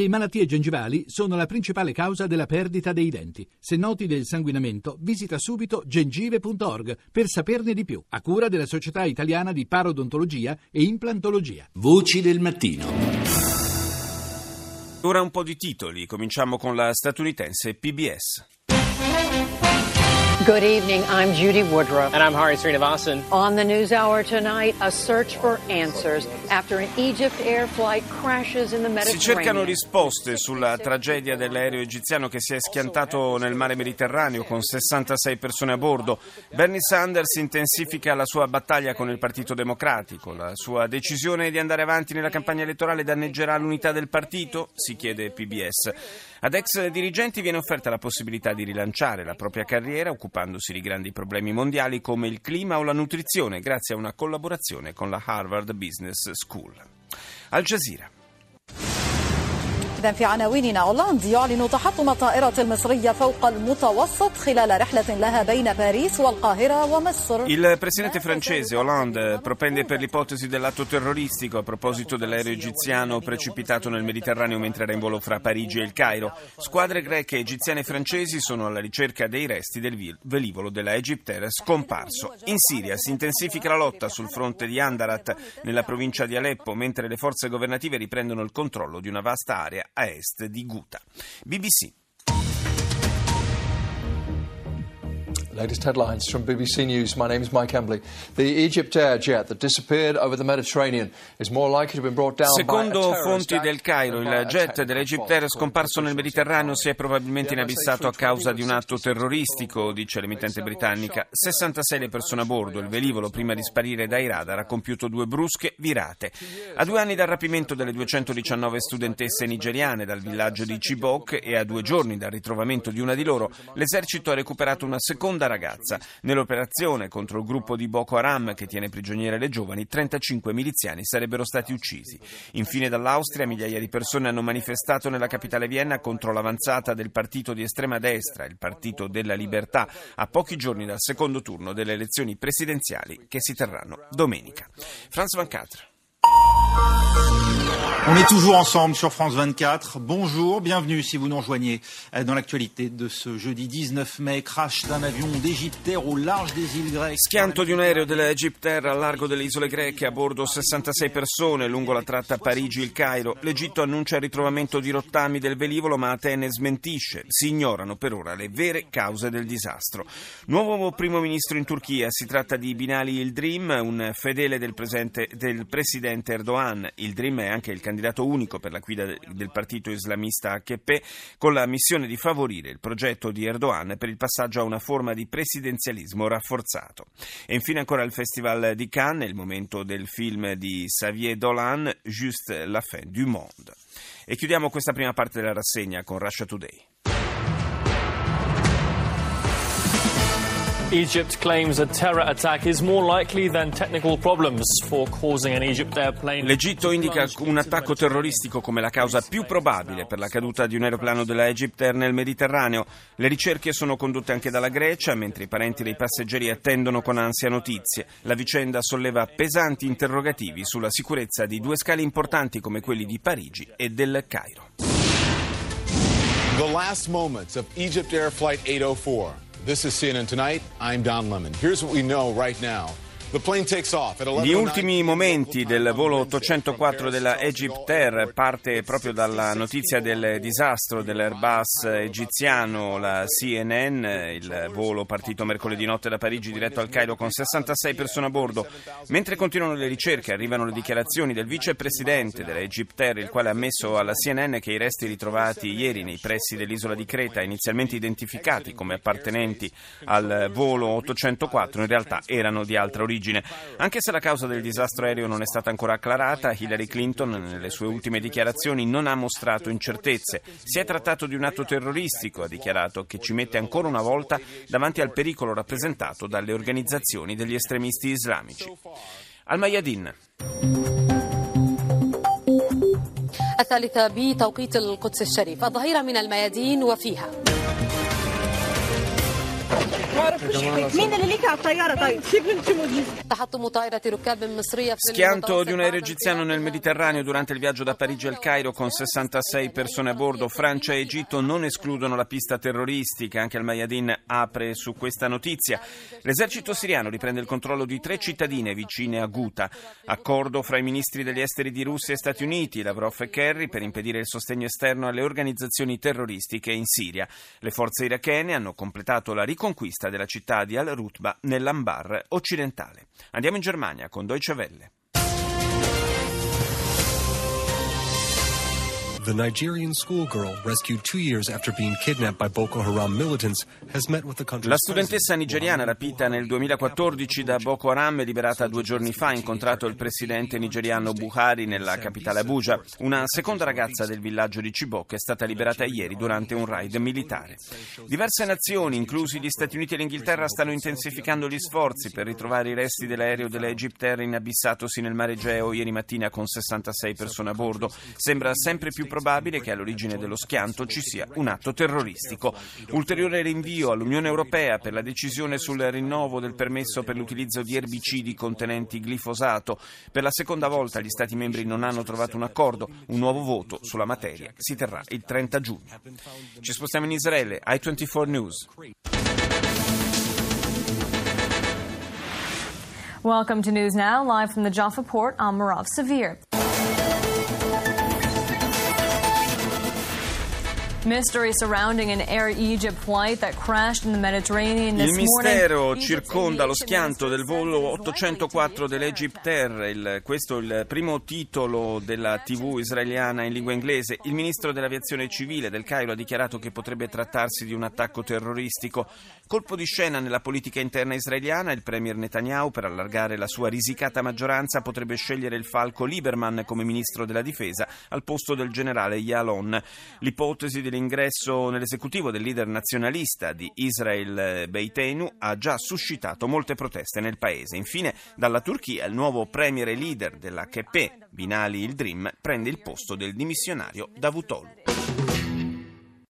Le malattie gengivali sono la principale causa della perdita dei denti. Se noti del sanguinamento, visita subito gengive.org per saperne di più, a cura della Società Italiana di Parodontologia e Implantologia. Voci del mattino. Ora un po' di titoli, cominciamo con la statunitense PBS. Good evening. I'm Judy Woodruff. And I'm Hari Srinivasan. On the News Hour tonight, a search for answers after an Egypt Air flight crashes in the Si Mediterranean. cercano risposte sulla tragedia dell'aereo egiziano che si è schiantato nel mare Mediterraneo con 66 persone a bordo. Bernie Sanders intensifica la sua battaglia con il Partito Democratico. La sua decisione di andare avanti nella campagna elettorale danneggerà l'unità del partito? Si chiede PBS. Ad ex dirigenti viene offerta la possibilità di rilanciare la propria carriera occupandosi di grandi problemi mondiali come il clima o la nutrizione grazie a una collaborazione con la Harvard Business School. Al Jazeera. إذا في عناويننا أولاند يعلن تحطم الطائرة المصرية فوق المتوسط خلال رحلة لها بين باريس والقاهرة ومصر Il presidente francese Hollande propende per l'ipotesi dell'atto terroristico a proposito dell'aereo egiziano precipitato nel Mediterraneo mentre era in volo fra Parigi e il Cairo. Squadre greche, egiziane e francesi sono alla ricerca dei resti del vi- velivolo della Egyptair scomparso. In Siria si intensifica la lotta sul fronte di Andarat nella provincia di Aleppo mentre le forze governative riprendono il controllo di una vasta area a est di Ghouta. BBC. Latest headlines from BBC News. My name is Mike Embley. The Egypt Air jet that disappeared over the Mediterranean is more likely to have been brought down Secondo fonti del Cairo, il jet dell'Egyptair fault, scomparso nel Mediterraneo si è probabilmente inabissato a causa di un atto terroristico, dice l'emittente britannica. 66 le persone a bordo. Il velivolo, prima di sparire dai radar, ha compiuto due brusche virate. A due anni dal rapimento delle 219 studentesse nigeriane dal villaggio di Chibok e a due giorni dal ritrovamento di una di loro, l'esercito ha recuperato una seconda ragazza. Nell'operazione contro il gruppo di Boko Haram che tiene prigioniere le giovani, 35 miliziani sarebbero stati uccisi. Infine dall'Austria migliaia di persone hanno manifestato nella capitale Vienna contro l'avanzata del partito di estrema destra, il Partito della Libertà, a pochi giorni dal secondo turno delle elezioni presidenziali che si terranno domenica. Franz Van Catra. On est toujours ensemble sur France 24. Bonjour, bienvenue si vous nous rejoignez euh, dans l'actualité de ce jeudi 19 mai. Crash d'un avion d'Égyptaire au large des îles grecques. Schianto di un aereo dell'Egyptair al largo delle isole greche, a bordo 66 persone lungo la tratta Parigi-Il Cairo. L'Egitto annuncia il ritrovamento di rottami del velivolo, ma Atene smentisce. Si ignorano per ora le vere cause del disastro. Nuovo primo ministro in Turchia, si tratta di Binali Yildirim, un fedele del, presente- del presidente Erdogan. Yildirim è anche il candidato unico per la guida de- del partito islamista AKP, con la missione di favorire il progetto di Erdogan per il passaggio a una forma di presidenzialismo rafforzato. E infine ancora il Festival di Cannes, il momento del film di Xavier Dolan, Juste la fin du monde. E chiudiamo questa prima parte della rassegna con Russia Today. Egypt claims a terror attack is more likely than technical problems for causing an Egypt airplane. L'Egitto indica un attacco terroristico come la causa più probabile per la caduta di un aeroplano della Egyptair nel Mediterraneo. Le ricerche sono condotte anche dalla Grecia, mentre i parenti dei passeggeri attendono con ansia notizie. La vicenda solleva pesanti interrogativi sulla sicurezza di due scali importanti come quelli di Parigi e del Cairo. The last moments of Egypt Air Flight 804. This is CNN Tonight. I'm Don Lemon. Here's what we know right now. The plane takes off at 11 Gli ultimi momenti del volo 804 della Egyptair parte proprio dalla notizia del disastro dell'Airbus egiziano, la CNN, il volo partito mercoledì notte da Parigi diretto al Cairo con 66 persone a bordo. Mentre continuano le ricerche arrivano le dichiarazioni del vicepresidente della Egyptair, il quale ha ammesso alla CNN che i resti ritrovati ieri nei pressi dell'isola di Creta, inizialmente identificati come appartenenti al volo 804, in realtà erano di altra origine Anche se la causa del disastro aereo non è stata ancora acclarata, Hillary Clinton nelle sue ultime dichiarazioni non ha mostrato incertezze. Si è trattato di un atto terroristico, ha dichiarato, che ci mette ancora una volta davanti al pericolo rappresentato dalle organizzazioni degli estremisti islamici. Al-Mayadin. الثالثة بتوقيت القدس الشريف الظهيرة من الميادين وفيها Schianto di un aereo egiziano nel Mediterraneo durante il viaggio da Parigi al Cairo con 66 persone a bordo. Francia e Egitto non escludono la pista terroristica. Anche il Mayadin apre su questa notizia. L'esercito siriano riprende il controllo di tre cittadine vicine a Ghouta. Accordo fra i ministri degli esteri di Russia e Stati Uniti, Lavrov e Kerry, per impedire il sostegno esterno alle organizzazioni terroristiche in Siria. Le forze irachene hanno completato la riconquista della città di Al-Rutba nell'Ambar occidentale. Andiamo in Germania con Deutsche Welle. The Nigerian schoolgirl, rescued two years after being kidnapped by Boko Haram militants, has met with the country's La studentessa nigeriana rapita nel 2014 da Boko Haram e liberata due giorni fa ha incontrato il presidente nigeriano Buhari nella capitale Abuja. Una seconda ragazza del villaggio di Chibok è stata liberata ieri durante un raid militare. Diverse nazioni, inclusi gli Stati Uniti e l'Inghilterra, stanno intensificando gli sforzi per ritrovare i resti dell'aereo dell'Egypter inabissatosi nel mare Egeo ieri mattina con 66 persone a bordo. Sembra sempre più probabile che all'origine dello schianto ci sia un atto terroristico. Ulteriore rinvio all'Unione Europea per la decisione sul rinnovo del permesso per l'utilizzo di erbicidi contenenti glifosato. Per la seconda volta gli Stati membri non hanno trovato un accordo. Un nuovo voto sulla materia si terrà il 30 giugno. Ci spostiamo in Israele. I24 News. Welcome to News Now, live from the Jaffa port. I'm Marav Savir. Mystery surrounding an Air Egypt flight that crashed in the Mediterranean this Il mistero circonda lo schianto del volo 804 dell'Egypter, il, questo è il primo titolo della TV israeliana in lingua inglese. Il ministro dell'aviazione civile del Cairo ha dichiarato che potrebbe trattarsi di un attacco terroristico. Colpo di scena nella politica interna israeliana, il premier Netanyahu per allargare la sua risicata maggioranza potrebbe scegliere il falco Lieberman come ministro della difesa al posto del generale Yalon. L'ipotesi dell'ingresso nell'esecutivo del leader nazionalista di Israel Beitenu ha già suscitato molte proteste nel paese. Infine, dalla Turchia il nuovo premier e leader dell'HP, Binali Ildrim, prende il posto del dimissionario Davutoglu.